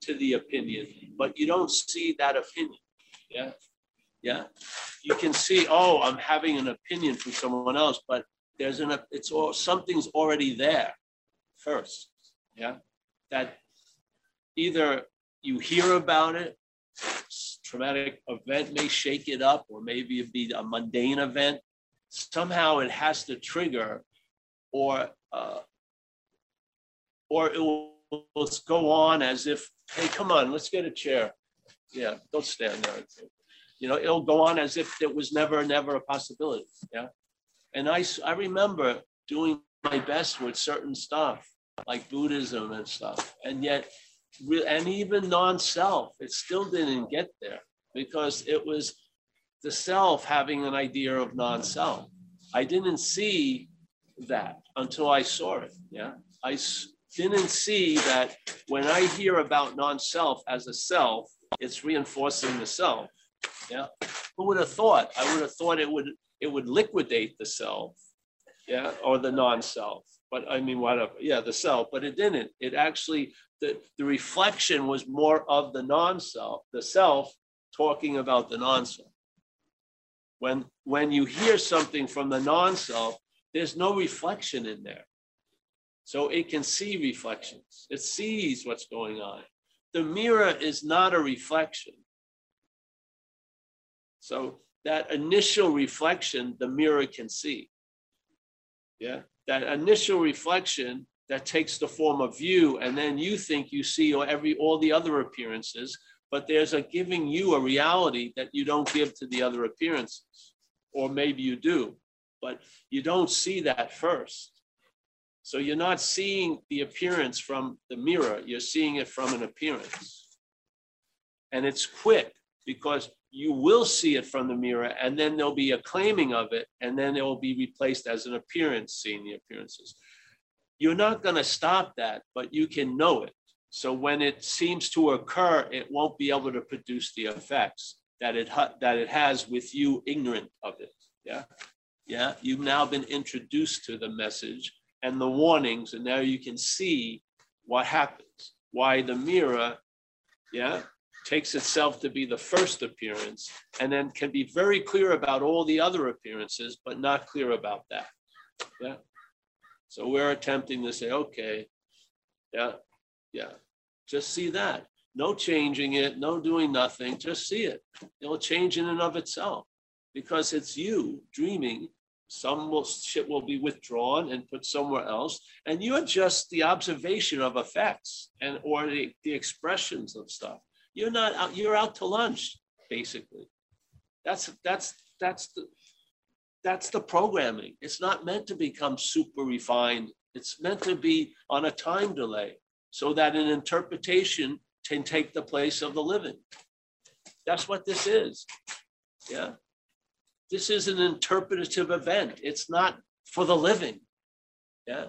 to the opinion, but you don't see that opinion. Yeah. Yeah. You can see, oh, I'm having an opinion from someone else, but there's an, it's all, something's already there first. Yeah. That either you hear about it, traumatic event may shake it up, or maybe it be a mundane event. Somehow it has to trigger or uh, or it will let's go on as if, hey, come on, let's get a chair. Yeah, don't stand there. You know, it'll go on as if it was never, never a possibility. Yeah. And I, I remember doing my best with certain stuff like Buddhism and stuff. And yet, and even non-self, it still didn't get there because it was the self having an idea of non-self. I didn't see that until I saw it. Yeah. I didn't see that when I hear about non-self as a self, it's reinforcing the self. Yeah. Who would have thought? I would have thought it would it would liquidate the self, yeah, or the non-self. But I mean, whatever. Yeah, the self. But it didn't. It actually the the reflection was more of the non-self, the self talking about the non-self. When when you hear something from the non-self, there's no reflection in there. So it can see reflections. It sees what's going on. The mirror is not a reflection. So that initial reflection, the mirror can see. Yeah, that initial reflection that takes the form of you, and then you think you see all every all the other appearances, but there's a giving you a reality that you don't give to the other appearances. Or maybe you do, but you don't see that first. So you're not seeing the appearance from the mirror, you're seeing it from an appearance. And it's quick because you will see it from the mirror and then there'll be a claiming of it and then it will be replaced as an appearance, seeing the appearances. You're not going to stop that, but you can know it. So when it seems to occur, it won't be able to produce the effects that it ha- that it has with you ignorant of it. Yeah. Yeah. You've now been introduced to the message and the warnings, and now you can see what happens. Why the mirror, yeah, takes itself to be the first appearance and then can be very clear about all the other appearances, but not clear about that. Yeah. So we're attempting to say, okay, yeah, yeah, just see that. No changing it, no doing nothing, just see it. It'll change in and of itself because it's you dreaming. Some will, shit will be withdrawn and put somewhere else, and you're just the observation of effects and or the, the expressions of stuff. You're not out, you're out to lunch, basically. That's that's that's the that's the programming. It's not meant to become super refined. It's meant to be on a time delay so that an interpretation can take the place of the living. That's what this is. Yeah. This is an interpretative event. It's not for the living. Yeah.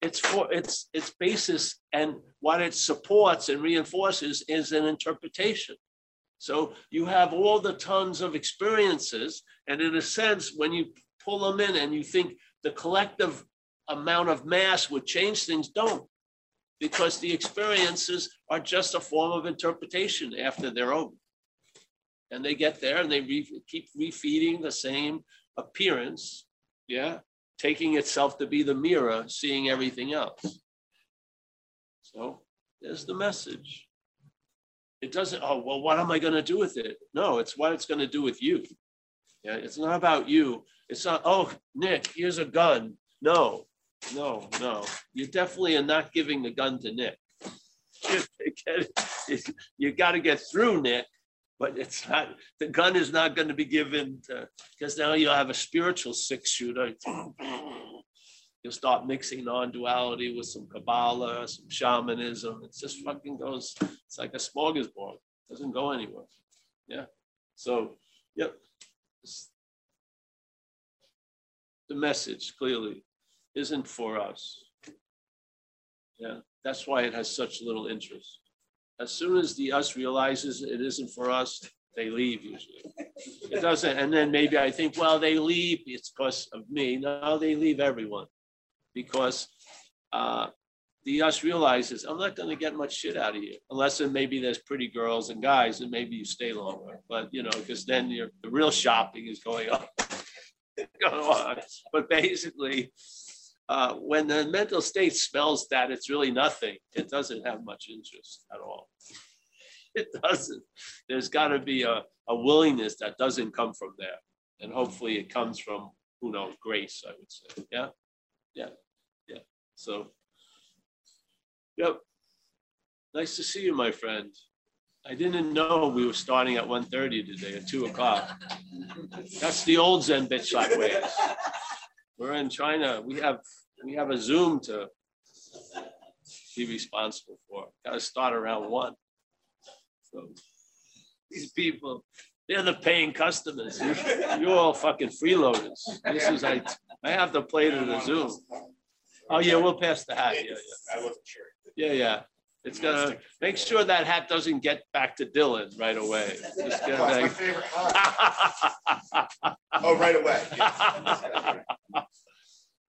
It's for its its basis and what it supports and reinforces is an interpretation. So you have all the tons of experiences, and in a sense, when you pull them in and you think the collective amount of mass would change things, don't because the experiences are just a form of interpretation after their own. And they get there and they re- keep refeeding the same appearance, yeah, taking itself to be the mirror, seeing everything else. So there's the message. It doesn't, oh, well, what am I going to do with it? No, it's what it's going to do with you. Yeah, it's not about you. It's not, oh, Nick, here's a gun. No, no, no. You definitely are not giving the gun to Nick. You got to get through Nick, but it's not, the gun is not going to be given because now you'll have a spiritual six shooter. You'll start mixing non-duality with some Kabbalah, some shamanism. It just fucking goes, it's like a smorgasbord. It Doesn't go anywhere. Yeah. So, yep. The message clearly isn't for us. Yeah, that's why it has such little interest. As soon as the us realizes it isn't for us, they leave usually. It doesn't, and then maybe I think, well, they leave, it's because of me. No, they leave everyone. Because uh, the us realizes, I'm not gonna get much shit out of you, unless then maybe there's pretty girls and guys, and maybe you stay longer. But, you know, because then the real shopping is going on. Going on. But basically, uh, when the mental state smells that it's really nothing, it doesn't have much interest at all. It doesn't. There's got to be a, a willingness that doesn't come from there. And hopefully it comes from, who knows, grace, I would say. Yeah. Yeah. Yeah. So, yep. Nice to see you, my friend. I didn't know we were starting at 1.30 today at 2 o'clock. That's the old Zen bitch like ways. We're in China. We have we have a Zoom to be responsible for. Got to start around one. So these people, they're the paying customers. You, you're all fucking freeloaders. This is I. I have to play to the Zoom. Oh yeah, we'll pass the hat. Yeah, yeah. I wasn't sure. Yeah, yeah. It's gonna uh, make sure that hat doesn't get back to Dylan right away. Just Oh, get it's my favorite hat. Oh, right away.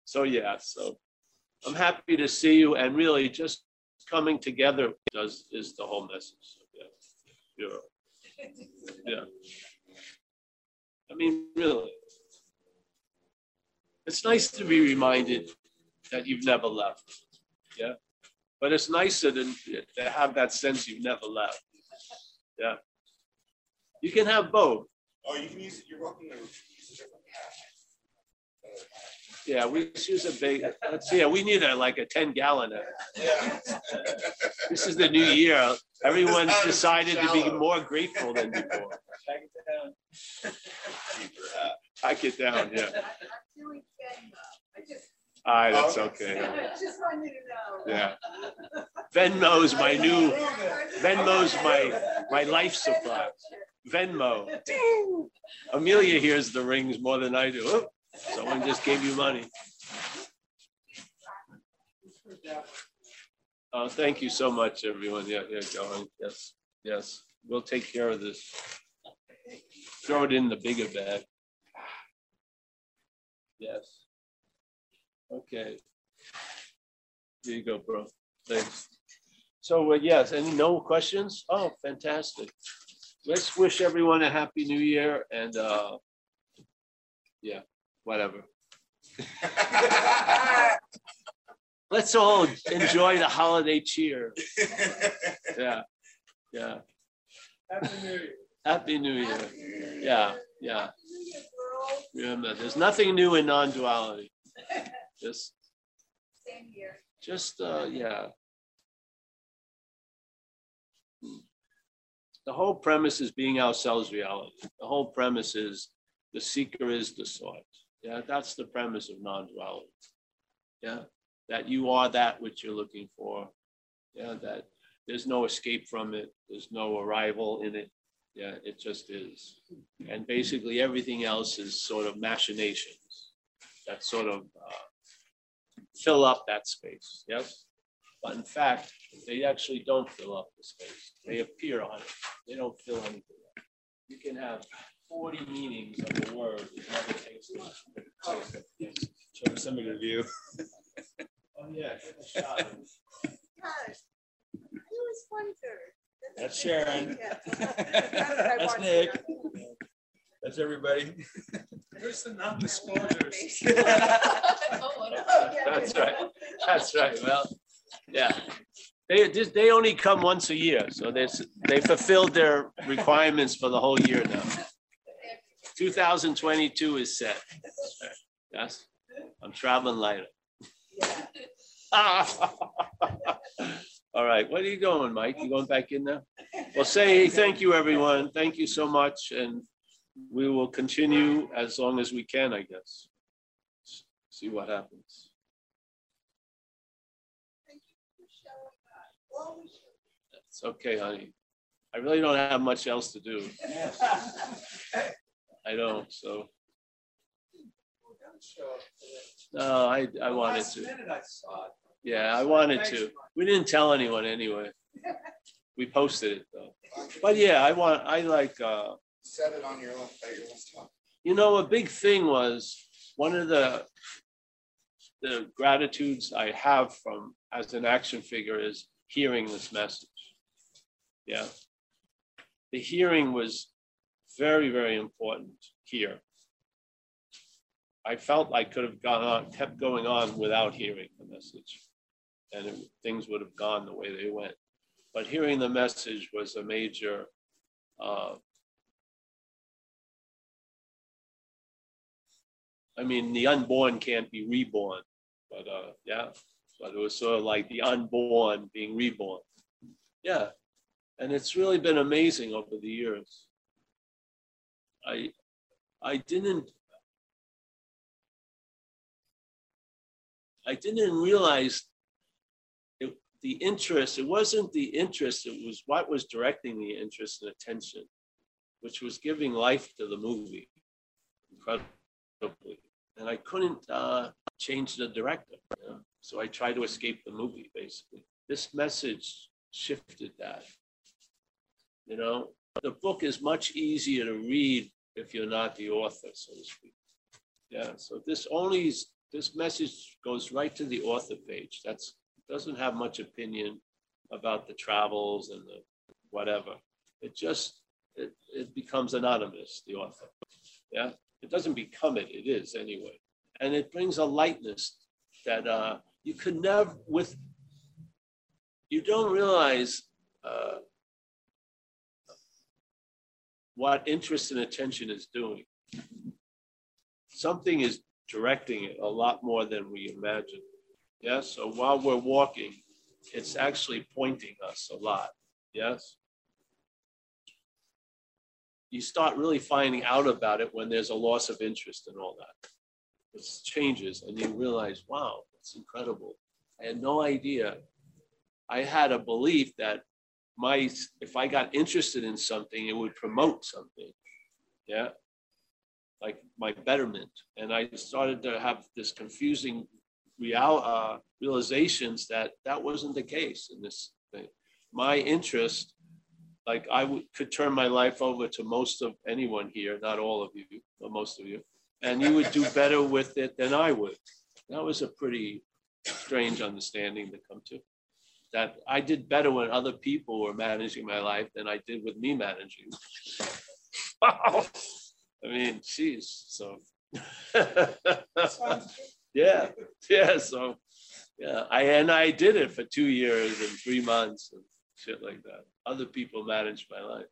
So, yeah, so I'm happy to see you and really just coming together does, is the whole message. So, Yeah, yeah, yeah. I mean, really. It's nice to be reminded that you've never left. Yeah. But it's nicer than to have that sense you've never left. Yeah. You can have both. Oh, you can use it, you're welcome to use a different hat. Yeah, we just use a big, let's see, yeah, we need a, like a ten gallon. Yeah. This is the new year. Everyone's decided to be more grateful than before. Back it down. Cheaper hat. Pack it down, yeah. I'm doing Venmo. I just, All right, that's Oh. okay. I just wanted to know. Yeah. Venmo's my new, Venmo's my, my life supply. Venmo. Ding. Amelia hears the rings more than I do. Oh, Someone just gave you money. Uh, thank you so much, everyone. Yeah, yeah, going. Yes, yes. We'll take care of this. Throw it in the bigger bag. Yes. Okay. Here you go, bro. Thanks. So, uh, yes, any no questions? Oh, fantastic. Let's wish everyone a happy new year and, uh, yeah, whatever. Let's all enjoy the holiday cheer. Yeah, yeah. Happy New Year. Happy New Year. Happy New Year. Yeah, yeah. Year. Remember, there's nothing new in non-duality. Just, Same here. just, uh, yeah. The whole premise is being ourselves reality. The whole premise is the seeker is the sought. Yeah, that's the premise of non-duality. Yeah, that you are that which you're looking for. Yeah, that there's no escape from it. There's no arrival in it. Yeah, it just is. And basically everything else is sort of machinations that sort of uh, fill up that space. Yes. But in fact, they actually don't fill up the space. They appear on it. They don't fill anything up. You can have 40 meanings of a word. It never takes it. Show some of the view. Oh, yeah. take a shot. Gosh, I always wondered. That's Sharon. That's Nick. It. That's everybody. Where's the non-disclosures? Oh, That's right. That's right. Well, yeah. They just, they only come once a year, so they, they fulfilled their requirements for the whole year now. Two thousand twenty-two is set. Yes, I'm traveling lighter. All right, where are you going, Mike? You going back in there? Well, say thank you, everyone. Thank you so much, and we will continue as long as we can, I guess. See what happens. It's okay, honey. I really don't have much else to do. I don't, so, no, I, I wanted to. Yeah, I wanted to. We didn't tell anyone anyway. We posted it though. But yeah, I want, I like, uh, Set it on your at your own time. you know, a big thing was, one of the, the gratitudes I have from, as an action figure is hearing this message. Yeah. The hearing was very, very important here. I felt I could have gone on, kept going on without hearing the message. And it- things would have gone the way they went. But hearing the message was a major, uh, I mean, the unborn can't be reborn, but uh, yeah, but it was sort of like the unborn being reborn. Yeah, and it's really been amazing over the years. I, I didn't, I didn't realize it, the interest. It wasn't the interest. It was what was directing the interest and attention, which was giving life to the movie. Incredible and I couldn't uh, change the director. you know? So I tried to escape the movie, basically. This message shifted that. You know, the book is much easier to read if you're not the author, so to speak. Yeah, so this only, is- this message goes right to the author page. That's, doesn't have much opinion about the travels and the whatever. It just, it, it becomes anonymous, the author. Yeah, it doesn't become it, it is anyway. And it brings a lightness that uh, you could never, with, you don't realize uh, what interest and attention is doing. Something is directing it a lot more than we imagine. Yeah, so while we're walking, it's actually pointing us a lot. Yes. You start really finding out about it when there's a loss of interest and all that. It changes and you realize, wow, it's incredible. I had no idea. I had a belief that my, if I got interested in something, it would promote something. Yeah. Like my betterment. And I started to have this confusing real, uh, realizations that that wasn't the case in this thing. My interest, like I could turn my life over to most of anyone here, not all of you, but most of you, and you would do better with it than I would. That was a pretty strange understanding to come to. That I did better when other people were managing my life than I did with me managing. Wow. I mean, geez, so. Yeah, yeah, so, yeah, I, and I did it for two years and three months and shit like that. Other people managed my life.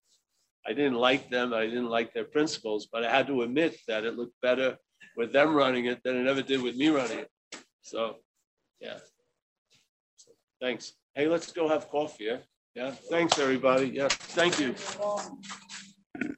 I didn't like them, I didn't like their principles, but I had to admit that it looked better with them running it than it ever did with me running it. So, yeah. Thanks. Hey, let's go have coffee, yeah? Yeah, thanks, everybody. Yeah, thank you.